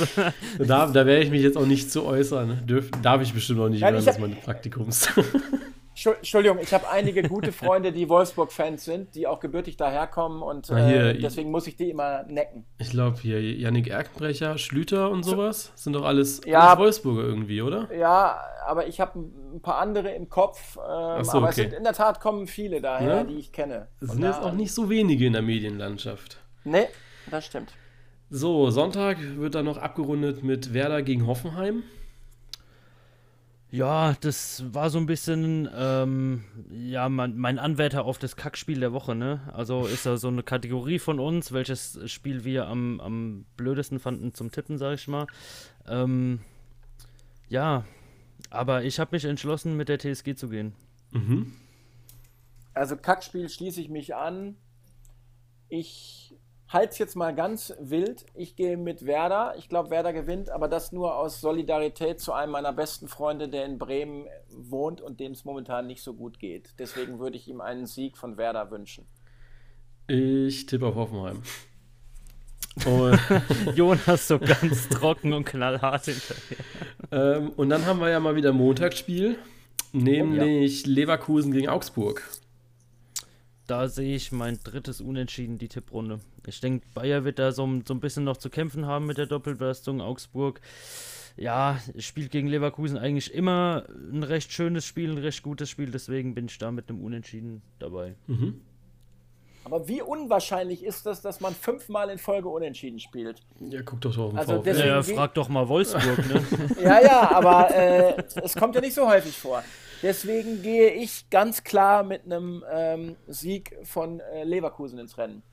da, da werde ich mich jetzt auch nicht zu äußern. Dürf, darf ich bestimmt auch nicht Nein, während ich des meines Praktikums. Entschuldigung, ich habe einige gute Freunde, die Wolfsburg-Fans sind, die auch gebürtig daherkommen und hier, äh, deswegen muss ich die immer necken. Ich glaube hier Yannick Erkenbrecher, Schlüter und sowas sind doch alles, Ja. alles Wolfsburger irgendwie, oder? Ja, aber ich habe ein paar andere im Kopf. Ähm, so, aber es okay. sind in der Tat kommen viele daher, Ja? die ich kenne. Es sind jetzt auch nicht so wenige in der Medienlandschaft. Nee, das stimmt. So, Sonntag wird dann noch abgerundet mit Werder gegen Hoffenheim. Ja, das war so ein bisschen, ähm, ja, mein, mein Anwärter auf das Kackspiel der Woche, ne? Also ist da so eine Kategorie von uns, welches Spiel wir am, am blödesten fanden zum Tippen, sag ich mal. Ähm, ja, aber ich habe mich entschlossen, mit der TSG zu gehen. Mhm. Also Kackspiel schließe ich mich an. Ich halte es jetzt mal ganz wild. Ich gehe mit Werder. Ich glaube, Werder gewinnt, aber das nur aus Solidarität zu einem meiner besten Freunde, der in Bremen wohnt und dem es momentan nicht so gut geht. Deswegen würde ich ihm einen Sieg von Werder wünschen. Ich tippe auf Hoffenheim. Und, Jonas so ganz trocken und knallhart hinterher. ähm, und dann haben wir ja mal wieder Montagsspiel, nämlich Leverkusen gegen Augsburg. Da sehe ich mein drittes Unentschieden, die Tipprunde. Ich denke, Bayer wird da so, so ein bisschen noch zu kämpfen haben mit der Doppelbelastung. Augsburg, ja, spielt gegen Leverkusen eigentlich immer ein recht schönes Spiel, ein recht gutes Spiel. Deswegen bin ich da mit einem Unentschieden dabei. Mhm. Aber wie unwahrscheinlich ist das, dass man fünfmal in Folge unentschieden spielt? Ja, guck doch auf den Also deswegen- Ja, frag doch mal Wolfsburg, ne? Ja, ja, aber äh, es kommt ja nicht so häufig vor. Deswegen gehe ich ganz klar mit einem ähm, Sieg von äh, Leverkusen ins Rennen.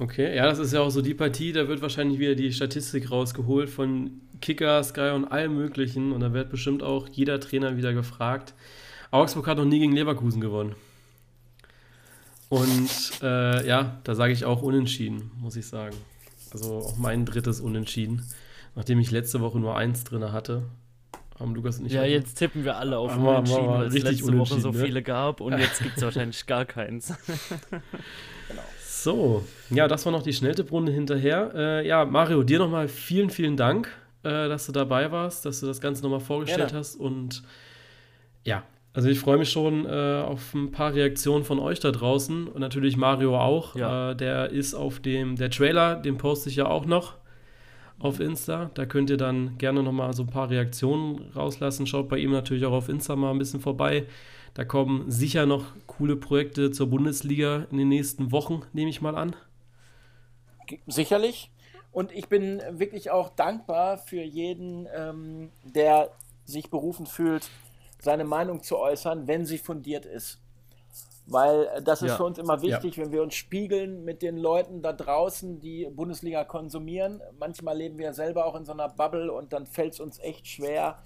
Okay, ja, das ist ja auch so die Partie, da wird wahrscheinlich wieder die Statistik rausgeholt von Kicker, Sky und allem möglichen und da wird bestimmt auch jeder Trainer wieder gefragt. Augsburg hat noch nie gegen Leverkusen gewonnen. Und äh, ja, da sage ich auch unentschieden, muss ich sagen. Also auch mein drittes Unentschieden, nachdem ich letzte Woche nur eins drin hatte. Haben Lukas und ich ja, heute- jetzt tippen wir alle auf Machen wir- Unentschieden, weil es letzte Woche so ne? viele gab und jetzt gibt es wahrscheinlich gar keins. So, ja, das war noch die Schnelltipprunde hinterher. Äh, ja, Mario, dir nochmal vielen, vielen Dank, äh, dass du dabei warst, dass du das Ganze nochmal vorgestellt Gerne. hast. Und ja, also ich freue mich schon äh, auf ein paar Reaktionen von euch da draußen und natürlich Mario auch. Ja. Äh, der ist auf dem, der Trailer, den poste ich ja auch noch auf Insta. Da könnt ihr dann gerne nochmal so ein paar Reaktionen rauslassen. Schaut bei ihm natürlich auch auf Insta mal ein bisschen vorbei. Da kommen sicher noch coole Projekte zur Bundesliga in den nächsten Wochen, nehme ich mal an. Sicherlich. Und ich bin wirklich auch dankbar für jeden, ähm, der sich berufen fühlt, seine Meinung zu äußern, wenn sie fundiert ist. Weil äh, das ist Ja. für uns immer wichtig, wenn wir uns spiegeln mit den Leuten da draußen, die Bundesliga konsumieren. Manchmal leben wir selber auch in so einer Bubble und dann fällt es uns echt schwer,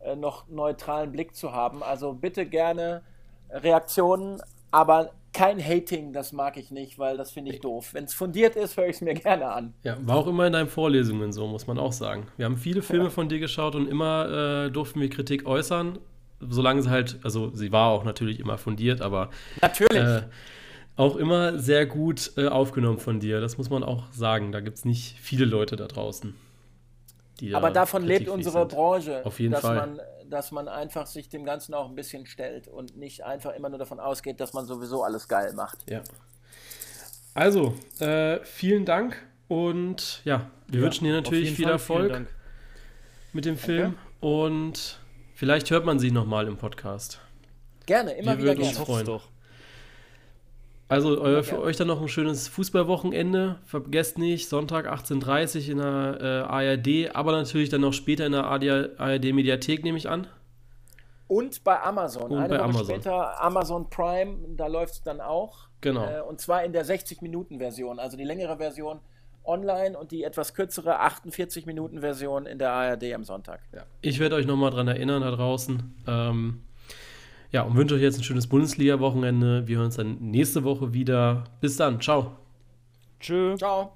äh, noch neutralen Blick zu haben. Also bitte gerne Reaktionen, aber kein Hating, das mag ich nicht, weil das finde ich doof. Wenn es fundiert ist, höre ich es mir gerne an. Ja, war auch immer in deinen Vorlesungen so, muss man auch sagen. Wir haben viele Filme von dir geschaut und immer äh, durften wir Kritik äußern, solange sie halt, also sie war auch natürlich immer fundiert, aber Natürlich. äh, auch immer sehr gut äh, aufgenommen von dir. Das muss man auch sagen. Da gibt es nicht viele Leute da draußen. Die da Aber davon lebt unsere sind. Branche, Auf jeden dass, Fall. Man, dass man einfach sich dem Ganzen auch ein bisschen stellt und nicht einfach immer nur davon ausgeht, dass man sowieso alles geil macht. Ja. Also, äh, vielen Dank und ja, wir Ja, wünschen dir natürlich viel Fall, Erfolg mit dem Film und vielleicht hört man sie nochmal im Podcast. Gerne, immer Wir wieder würden gerne. uns freuen. doch. Also äh, für euch dann noch ein schönes Fußballwochenende. Vergesst nicht, Sonntag 18.30 Uhr in der äh, ARD, aber natürlich dann noch später in der ARD-Mediathek, nehme ich an. Und bei Amazon. Und Eine bei Woche Amazon. später Amazon Prime, da läuft es dann auch. Genau. Äh, und zwar in der 60-Minuten-Version, also die längere Version online und die etwas kürzere 48-Minuten-Version in der ARD am Sonntag. Ja. Ich werde euch nochmal dran erinnern da draußen. Ähm, ja, und wünsche euch jetzt ein schönes Bundesliga-Wochenende. Wir hören uns dann nächste Woche wieder. Bis dann. Ciao. Tschö. Ciao.